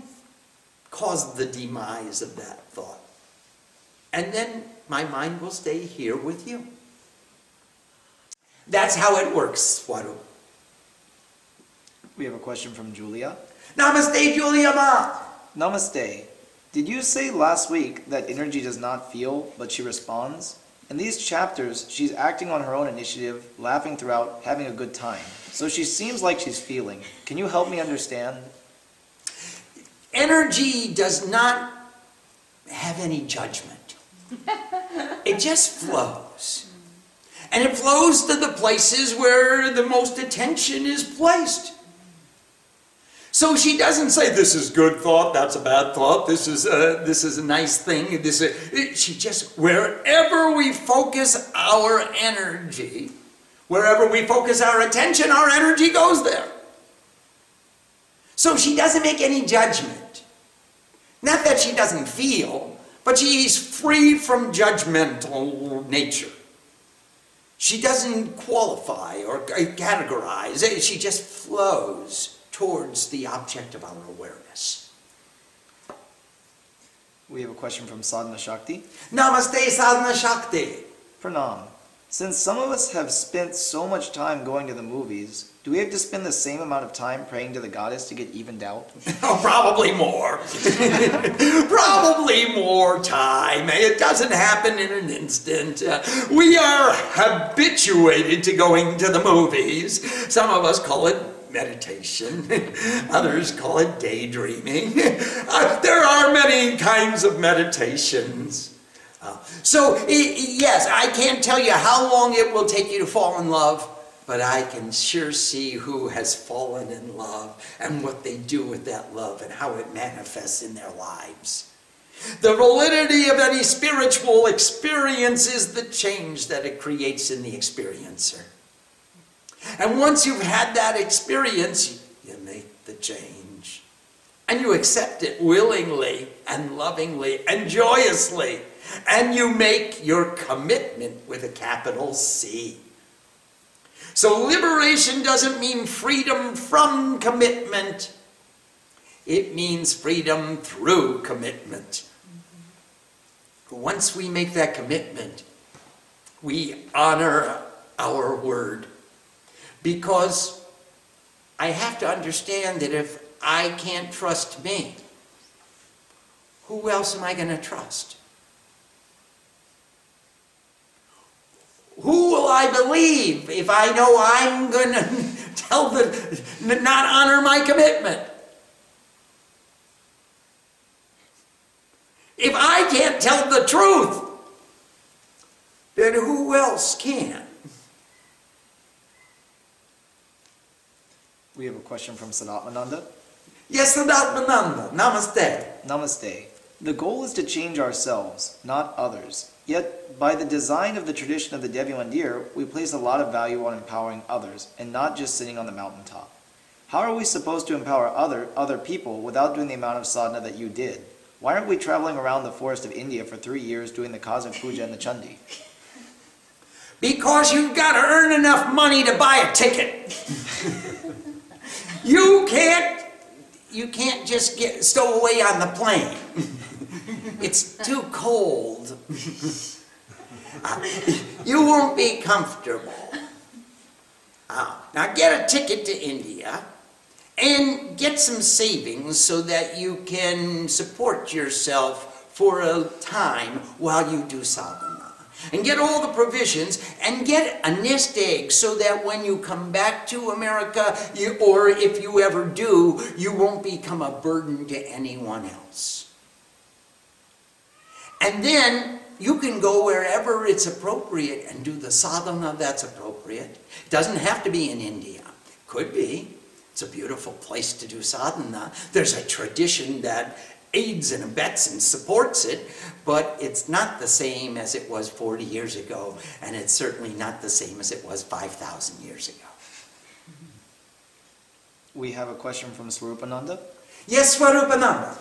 cause the demise of that thought. And then my mind will stay here with you. That's how it works, Swaru. We have a question from Julia. Namaste, Julia Ma. Namaste. Did you say last week that energy does not feel, but she responds? In these chapters, she's acting on her own initiative, laughing throughout, having a good time. So she seems like she's feeling. Can you help me understand? Energy does not have any judgment. It just flows. And it flows to the places where the most attention is placed. So she doesn't say this is good thought, that's a bad thought, this is a, this is a nice thing. This is, she just wherever we focus our energy, wherever we focus our attention, our energy goes there. So she doesn't make any judgment. Not that she doesn't feel, but she's free from judgmental nature. She doesn't qualify or categorize, eh, she just flows towards the object of our awareness. We have a question from Sadhana Shakti. Namaste Sadhana Shakti. Pranam. Since some of us have spent so much time going to the movies, do we have to spend the same amount of time praying to the goddess to get evened out? *laughs* Oh, probably more. *laughs* probably more time. It doesn't happen in an instant. Uh, we are habituated to going to the movies. Some of us call it meditation, *laughs* others call it daydreaming. Uh, there are many kinds of meditations. Uh, so, yes, I can't tell you how long it will take you to fall in love, but I can sure see who has fallen in love and what they do with that love and how it manifests in their lives. The validity of any spiritual experience is the change that it creates in the experiencer. And once you've had that experience, you make the change. And you accept it willingly and lovingly and joyously. And you make your commitment with a capital C. So liberation doesn't mean freedom from commitment. It means freedom through commitment. Once we make that commitment, we honor our word. Because I have to understand that if I can't trust me, who else am I going to trust? Who will I believe if I know I'm going *laughs* to tell the not honor my commitment? If I can't tell the truth, then who else can? We have a question from Sadatmananda. Yes, Sadatmananda, namaste. Namaste. The goal is to change ourselves, not others. Yet, by the design of the tradition of the Devi Mandir, we place a lot of value on empowering others and not just sitting on the mountaintop. How are we supposed to empower other other people without doing the amount of sadhana that you did? Why aren't we traveling around the forest of India for three years doing the cosmic puja and the chandi? Because you've got to earn enough money to buy a ticket. you can't you can't just get stow away on the plane. It's too cold. You won't be comfortable. Uh, now get a ticket to India and get some savings so that you can support yourself for a time while you do sadhana. and get all the provisions and get a nest egg so that when you come back to America, you, or if you ever do, you won't become a burden to anyone else. And then you can go wherever it's appropriate and do the sadhana that's appropriate. It doesn't have to be in India. Could be. It's a beautiful place to do sadhana. There's a tradition that aids and abets and supports it, but it's not the same as it was 40 years ago, and it's certainly not the same as it was 5,000 years ago. We have a question from Swarupananda. Yes, Swarupananda.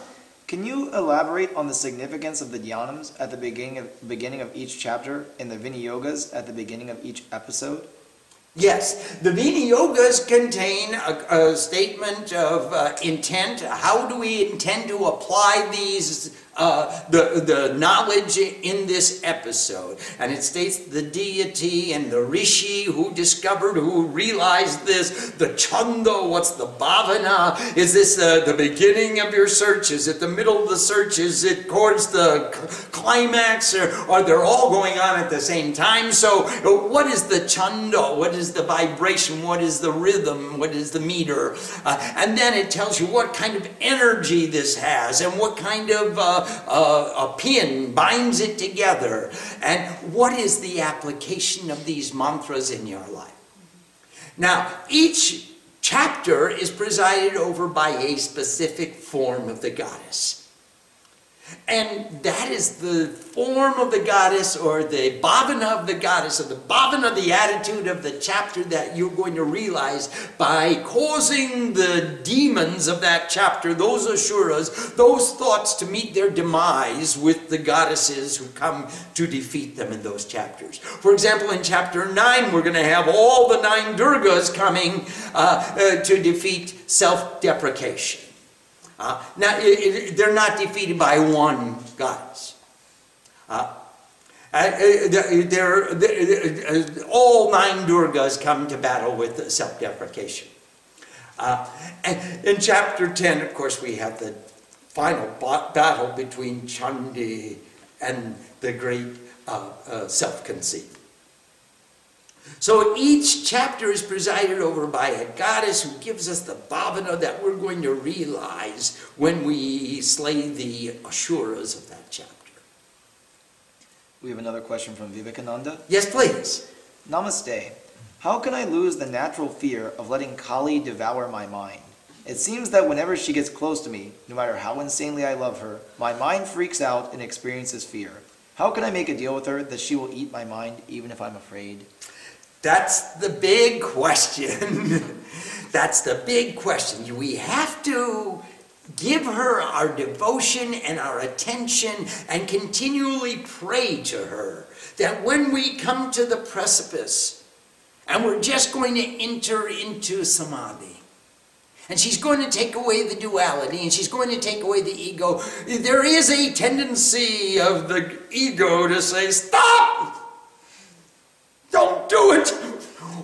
Can you elaborate on the significance of the dhyanams at the beginning of, beginning of each chapter and the viniyogas at the beginning of each episode? Yes, the Viniyogas contain a, a statement of uh, intent. How do we intend to apply these, uh, the, the knowledge in this episode? And it states the deity and the rishi who discovered, who realized this, the chanda, what's the bhavana? Is this uh, the beginning of your search? Is it the middle of the search? Is it towards the climax? Or are they all going on at the same time? So, uh, what is the chanda? What is the vibration? What is the rhythm? What is the meter? Uh, and then it tells you what kind of energy this has and what kind of uh, uh, a pin binds it together and what is the application of these mantras in your life. Now, each chapter is presided over by a specific form of the goddess. And that is the form of the goddess or the bhavana of the goddess or the bhavana, the attitude of the chapter that you're going to realize by causing the demons of that chapter, those asuras, those thoughts to meet their demise with the goddesses who come to defeat them in those chapters. For example, in chapter 9, we're going to have all the nine Durgas coming uh, uh, to defeat self deprecation. Uh, now, it, it, they're not defeated by one goddess. Uh, uh, they're, they're, all nine Durgas come to battle with self deprecation. Uh, in chapter 10, of course, we have the final battle between Chandi and the great uh, uh, self conceit. So each chapter is presided over by a goddess who gives us the bhavana that we're going to realize when we slay the asuras of that chapter. We have another question from Vivekananda. Yes, please. Namaste. How can I lose the natural fear of letting Kali devour my mind? It seems that whenever she gets close to me, no matter how insanely I love her, my mind freaks out and experiences fear. How can I make a deal with her that she will eat my mind even if I'm afraid? That's the big question. *laughs* That's the big question. We have to give her our devotion and our attention and continually pray to her that when we come to the precipice and we're just going to enter into samadhi, and she's going to take away the duality and she's going to take away the ego. There is a tendency of the ego to say, Stop! It!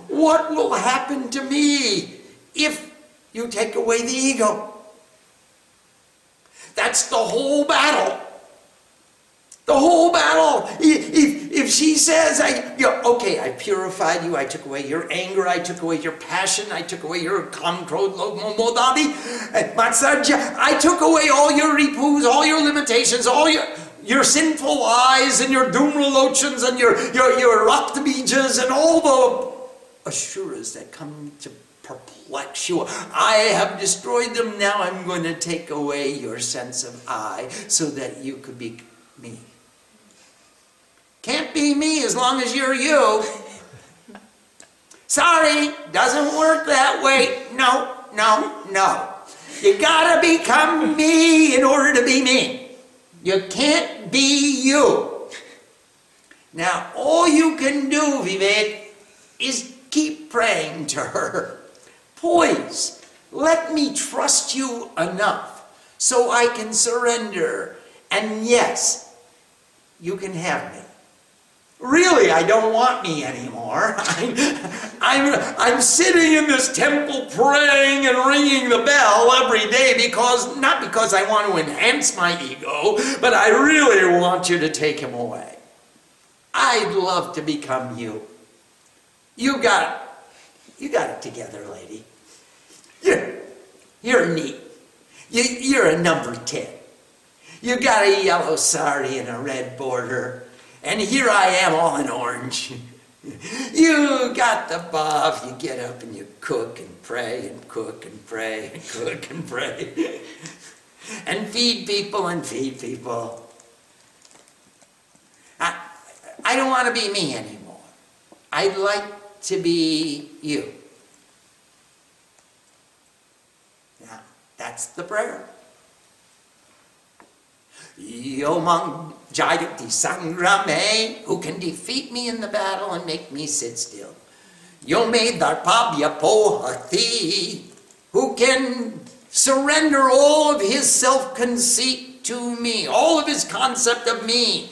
What will happen to me if you take away the ego? That's the whole battle. The whole battle. If, if she says, I, you know, okay, I purified you, I took away your anger, I took away your passion, I took away your control, modadi, eh, matsarja, I took away all your ripus, all your limitations, all your your sinful eyes and your lotions and your, your, your raktabijas and all the asuras that come to perplex you. I have destroyed them, now I'm going to take away your sense of I so that you could be me. Can't be me as long as you're you. Sorry, doesn't work that way. No, no, no. You gotta become me in order to be me. You can't be you. Now, all you can do, Vivek, is keep praying to her. Please, let me trust you enough so I can surrender. And yes, you can have me. Really, I don't want me anymore. *laughs* I'm, I'm, I'm sitting in this temple praying and ringing the bell every day because, not because I want to enhance my ego, but I really want you to take him away. I'd love to become you. You got you got it together, lady. You're, you're neat. You, you're a number 10. You got a yellow sari and a red border, and here I am all in orange. You got the buff, you get up and you cook and pray and cook and pray and cook and pray. and feed people and feed people. I, I don't want to be me anymore. I'd like to be you. Now, that's the prayer. Yomang Jayati Sangrame, who can defeat me in the battle and make me sit still. Yome Darpabya Pohati, who can surrender all of his self conceit to me, all of his concept of me,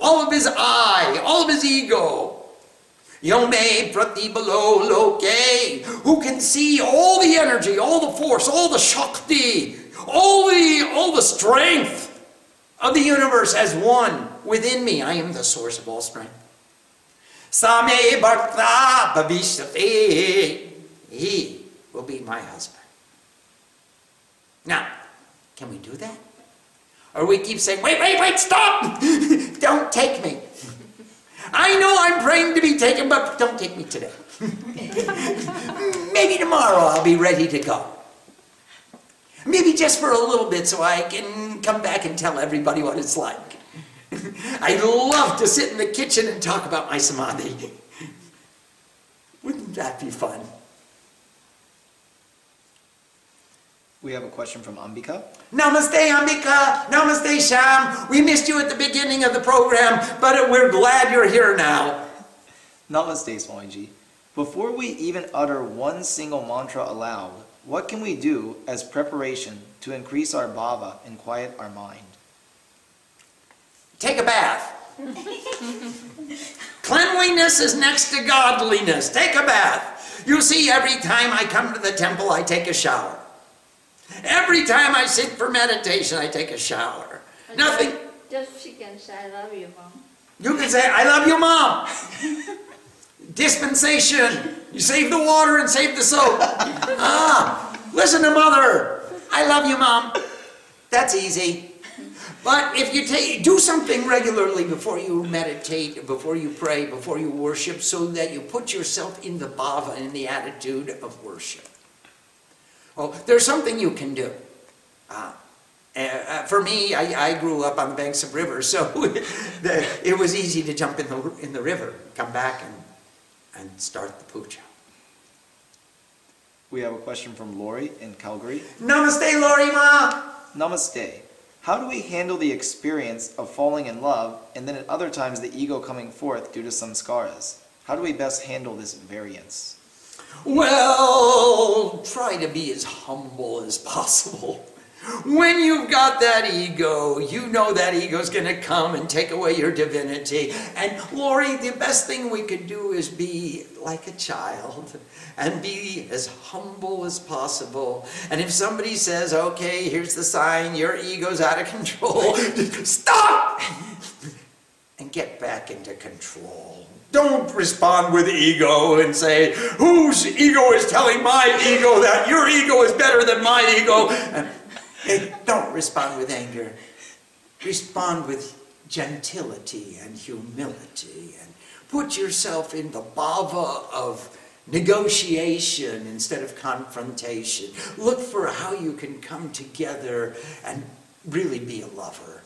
all of his I, all of his ego. Yome Pratibalo Loke, who can see all the energy, all the force, all the Shakti, all the, all the strength of the universe as one within me. I am the source of all strength. Same Bharta Bhavishyate. He will be my husband. Now, can we do that? Or we keep saying, wait, wait, wait, stop! *laughs* don't take me. I know I'm praying to be taken, but don't take me today. *laughs* Maybe tomorrow I'll be ready to go. Maybe just for a little bit so I can come back and tell everybody what it's like. *laughs* I'd love to sit in the kitchen and talk about my samadhi. Wouldn't that be fun? We have a question from Ambika. Namaste, Ambika. Namaste, Sham. We missed you at the beginning of the program, but we're glad you're here now. Namaste, Swamiji. Before we even utter one single mantra aloud, what can we do as preparation to increase our bhava and quiet our mind? Take a bath. *laughs* Cleanliness is next to godliness. Take a bath. You see, every time I come to the temple, I take a shower. Every time I sit for meditation, I take a shower. Nothing. Just she can say, I love you, mom. You can say, I love you, mom. *laughs* Dispensation. You save the water and save the soap. Ah, listen to mother. I love you, mom. That's easy. But if you do something regularly before you meditate, before you pray, before you worship, so that you put yourself in the bhava, in the attitude of worship. Well, there's something you can do. Uh, uh, for me, I, I, grew up on the banks of rivers, so *laughs* it was easy to jump in the, in the river, come back and, and start the puja. We have a question from Lori in Calgary. Namaste, Lori Ma! Namaste. How do we handle the experience of falling in love and then at other times the ego coming forth due to samskaras? How do we best handle this variance? Well, try to be as humble as possible. When you've got that ego, you know that ego's going to come and take away your divinity. And Lori, the best thing we could do is be like a child and be as humble as possible. And if somebody says, okay, here's the sign, your ego's out of control, *laughs* stop! And get back into control. Don't respond with ego and say, whose ego is telling my ego that your ego is better than my ego? Hey, don't respond with anger. Respond with gentility and humility and put yourself in the bhava of negotiation instead of confrontation. Look for how you can come together and really be a lover.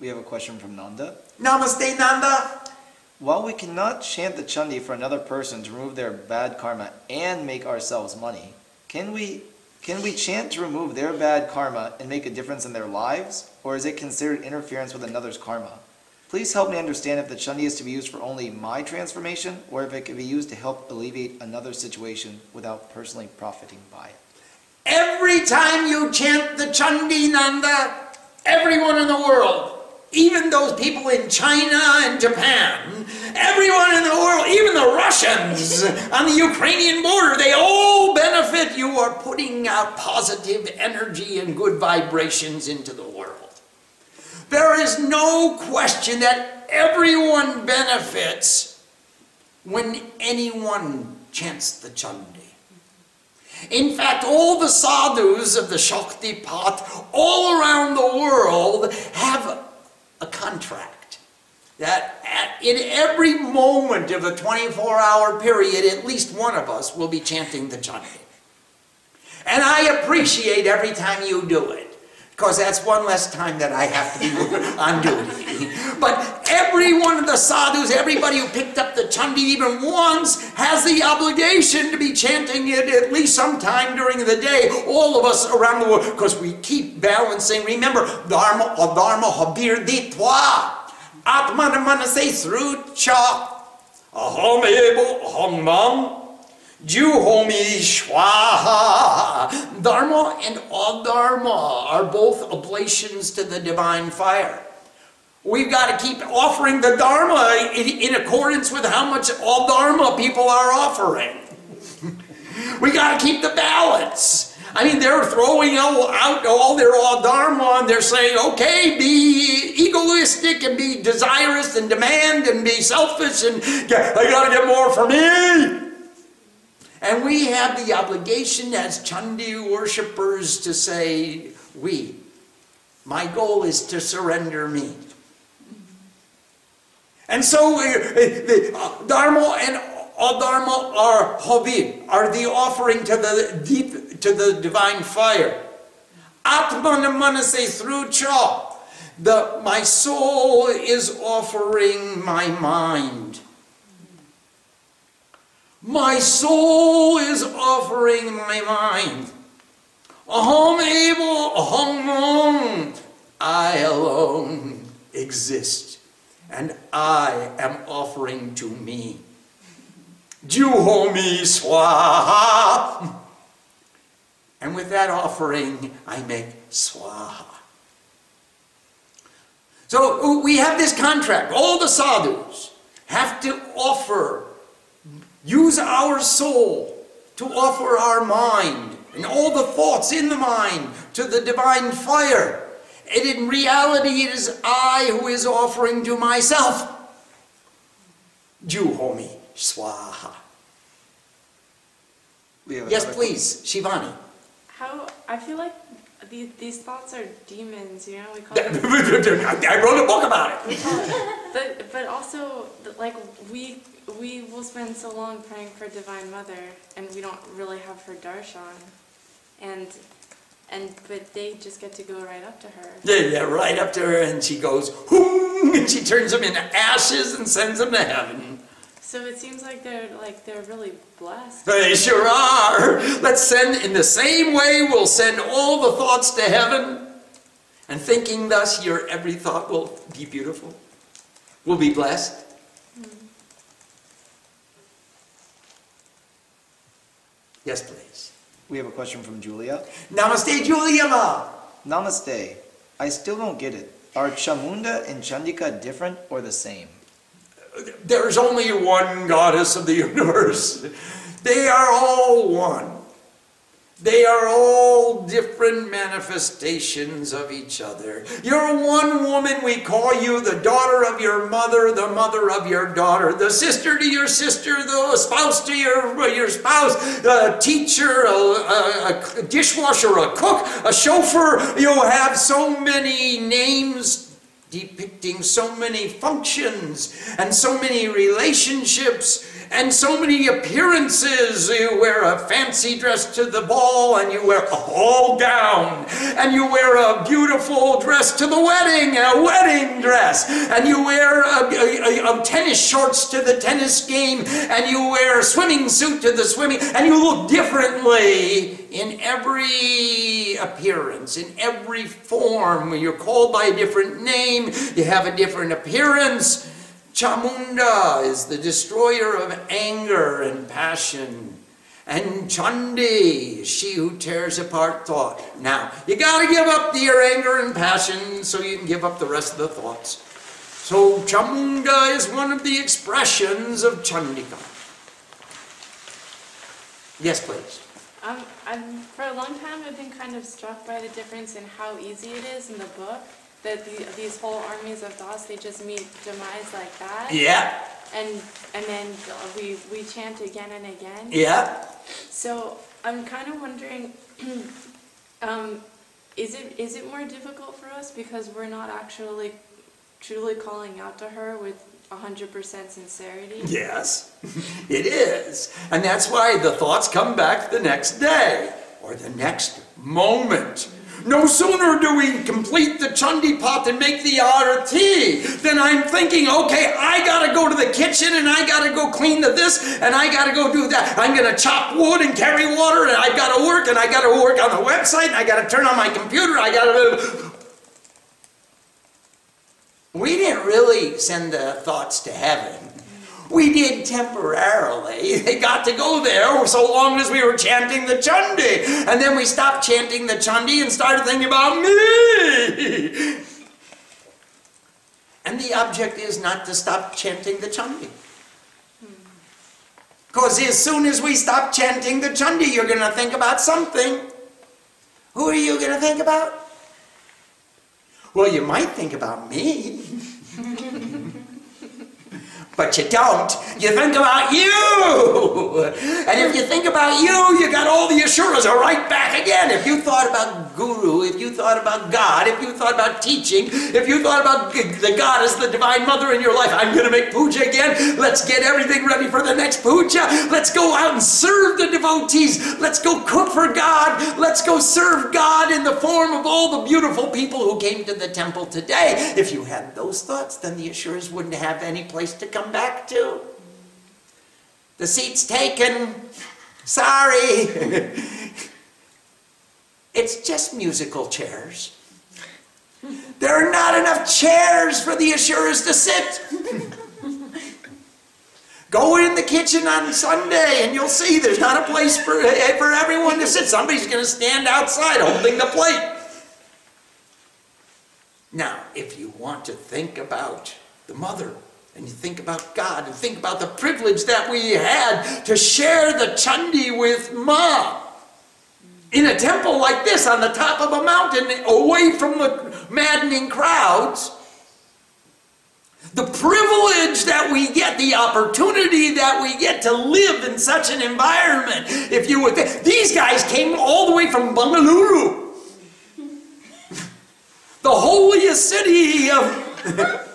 We have a question from Nanda. Namaste, Nanda. While we cannot chant the chandi for another person to remove their bad karma and make ourselves money, can we can we chant to remove their bad karma and make a difference in their lives, or is it considered interference with another's karma? Please help me understand if the chandi is to be used for only my transformation, or if it can be used to help alleviate another situation without personally profiting by it. Every time you chant the chandi, Nanda, everyone in the world even those people in China and Japan, everyone in the world, even the Russians on the Ukrainian border, they all benefit. You are putting out positive energy and good vibrations into the world. There is no question that everyone benefits when anyone chants the Chandi. In fact, all the sadhus of the Shakti Path all around the world have a contract that at, in every moment of the 24 hour period, at least one of us will be chanting the Chandi. And I appreciate every time you do it. Because that's one less time that I have to be *laughs* on duty. But every one of the sadhus, everybody who picked up the chandi even once, has the obligation to be chanting it at least sometime during the day. All of us around the world, because we keep balancing. Remember, dharma, uh, adharma, habir ditva. Atmana manase through cha. Aham ebo aham mam. Juhomi Shwaha. Dharma and Adharma are both oblations to the divine fire. We've got to keep offering the Dharma in, in accordance with how much Adharma people are offering. we got to keep the balance. I mean, they're throwing out, all their Adharma and they're saying, okay, be egoistic and be desirous and demand and be selfish and get, I got to get more for me. And we have the obligation as Chandi worshippers to say, we. My goal is to surrender me. And so uh, the uh, Dharma and Adharma are hobi, are the offering to the deep, to the divine fire. Atmana manase through cha. The, my soul is offering my mind. My soul is offering my mind. Aham able, aham. I alone exist, and I am offering to me. Juhomi swaha. And with that offering, I make swaha. So oh, we have this contract. All the sadhus have to offer use our soul to offer our mind and all the thoughts in the mind to the divine fire. And in reality, it is I who is offering to myself. Juhomi Swaha. Yes, another- please, Shivani. How I feel like these these thoughts are demons, you know. We call *laughs* them, I wrote a book about it. but but also like we we will spend so long praying for Divine Mother, and we don't really have her darshan, and and but they just get to go right up to her. Yeah, yeah, right up to her, and she goes, whoom, and she turns them into ashes and sends them to heaven. So it seems like they're like they're really blessed. They sure are. Let's send, in the same way, we'll send all the thoughts to heaven. And thinking thus, your every thought will be beautiful, will be blessed. Hmm. Yes, please. We have a question from Julia. Namaste, Julia Ma. Namaste. I still don't get it. Are Chamunda and Chandika different or the same? There is only one goddess of the universe. They are all one. They are all different manifestations of each other. You're one woman, we call you the daughter of your mother, the mother of your daughter, the sister to your sister, the spouse to your, your spouse, a teacher, a, a, a dishwasher, a cook, a chauffeur. You have so many names depicting so many functions and so many relationships and so many appearances. You wear a fancy dress to the ball and you wear a ball gown and you wear a beautiful dress to the wedding, a wedding dress, and you wear a, a- a- tennis shorts to the tennis game and you wear a swimming suit to the swimming and you look differently in every appearance, in every form. You're called by a different name, you have a different appearance. Chamunda is the destroyer of anger and passion. And Chandi she who tears apart thought. Now, you got to give up your anger and passion so you can give up the rest of the thoughts. So, Chamunda is one of the expressions of Chandika. Yes, please. Um, I'm, for a long time, I've been kind of struck by the difference in how easy it is in the book that the, these whole armies of thoughts they just meet demise like that, Yeah, and and then we we chant again and again. yeah. So I'm kind of wondering, *clears throat* um, is it is it more difficult for us because we're not actually truly calling out to her with hundred percent sincerity? Yes, *laughs* it is. And that's why the thoughts come back the next day or the next moment. No sooner do we complete the Chandi Path and make the arati than I'm thinking, okay, I gotta go to the kitchen and I gotta go clean the this and I gotta go do that. I'm gonna chop wood and carry water and I gotta work and I gotta work on the website and I gotta turn on my computer. I gotta. We didn't really send the thoughts to heaven. We did temporarily. They got to go there so long as we were chanting the Chandi. And then we stopped chanting the Chandi and started thinking about me. And the object is not to stop chanting the Chandi. Because as soon as we stop chanting the Chandi, you're going to think about something. Who are you going to think about? Well, you might think about me. But you don't. You think about you. And if you think about you, you got all the Ashuras are right back again. If you thought about Guru, if you thought about God, if you thought about teaching, if you thought about the goddess, the divine mother in your life, I'm going to make puja again. Let's get everything ready for the next puja. Let's go out and serve the devotees. Let's go cook for God. Let's go serve God in the form of all the beautiful people who came to the temple today. If you had those thoughts, then the Ashuras wouldn't have any place to come back to. The seat's taken. Sorry. *laughs* it's just musical chairs. There are not enough chairs for the Ashuras to sit. *laughs* Go in the kitchen on Sunday and you'll see there's not a place for, eh, for everyone to sit. Somebody's going to stand outside holding the plate. Now, if you want to think about the mother and you think about God and think about the privilege that we had to share the Chandi with Ma in a temple like this on the top of a mountain away from the maddening crowds. The privilege that we get, the opportunity that we get to live in such an environment. If you would, think, these guys came all the way from Bangalore, *laughs* the holiest city of. *laughs*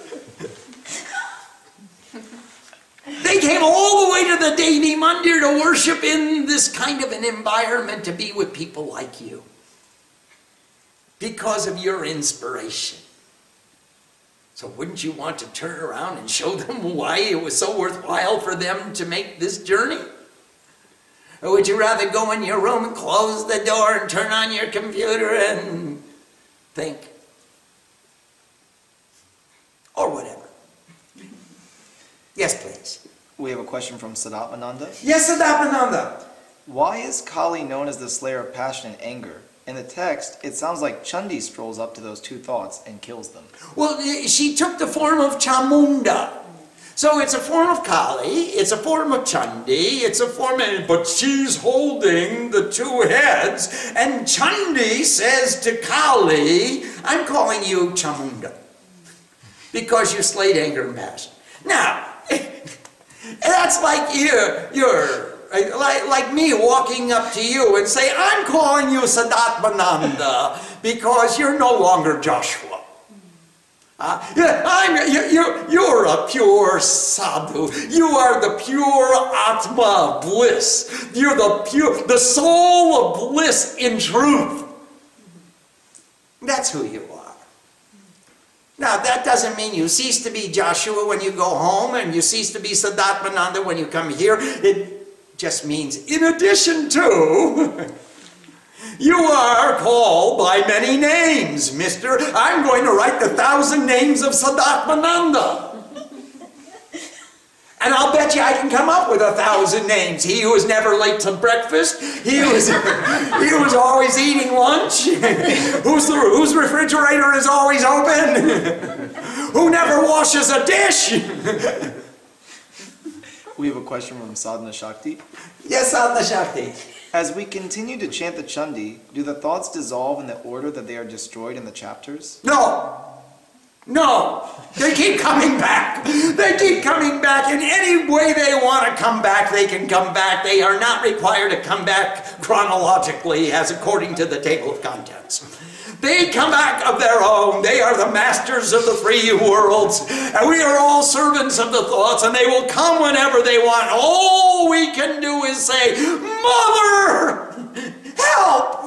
They came all the way to the Devi Mandir to worship in this kind of an environment to be with people like you. Because of your inspiration. So wouldn't you want to turn around and show them why it was so worthwhile for them to make this journey? Or would you rather go in your room and close the door and turn on your computer and think? Or whatever. Yes, please. We have a question from Sadatmananda. Yes, Adapananda. Why is Kali known as the slayer of passion and anger? In the text, it sounds like Chandi strolls up to those two thoughts and kills them. Well, she took the form of Chamunda. So it's a form of Kali, it's a form of Chandi, it's a form of, but she's holding the two heads, and Chandi says to Kali, I'm calling you Chamunda, because you slayed anger and passion. Now, *laughs* that's like you're, you're like, like me walking up to you and say, I'm calling you Sadatmananda because you're no longer Joshua. Uh, I'm, you, you, you're a pure sadhu. You are the pure atma of bliss. You're the pure, the soul of bliss in truth. That's who you are. Now, that doesn't mean you cease to be Joshua when you go home and you cease to be Sadatmananda when you come here. It just means, in addition to, *laughs* you are called by many names, mister. I'm going to write the thousand names of Sadatmananda. And I'll bet you I can come up with a thousand names. He who was never late to breakfast. He was, *laughs* he was always eating lunch. *laughs* Whose, whose refrigerator is always open. *laughs* Who never washes a dish. We have a question from Sadhana Shakti. Yes, Sadhana Shakti. As we continue to chant the Chandi, do the thoughts dissolve in the order that they are destroyed in the chapters? No. No, they keep coming back. They keep coming back in any way they want to come back. They can come back. They are not required to come back chronologically as according to the table of contents. They come back of their own. They are the masters of the three worlds. And we are all servants of the thoughts, and they will come whenever they want. All we can do is say, Mother, help!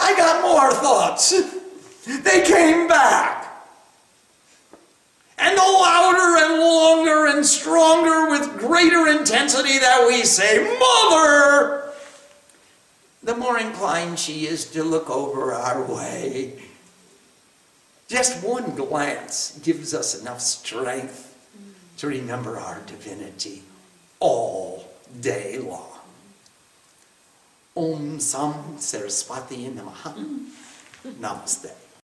I got more thoughts. They came back. And the louder and longer and stronger with greater intensity that we say, Mother, the more inclined she is to look over our way. Just one glance gives us enough strength to remember our divinity all day long. Om Sam Saraswati Namaha. Namaste.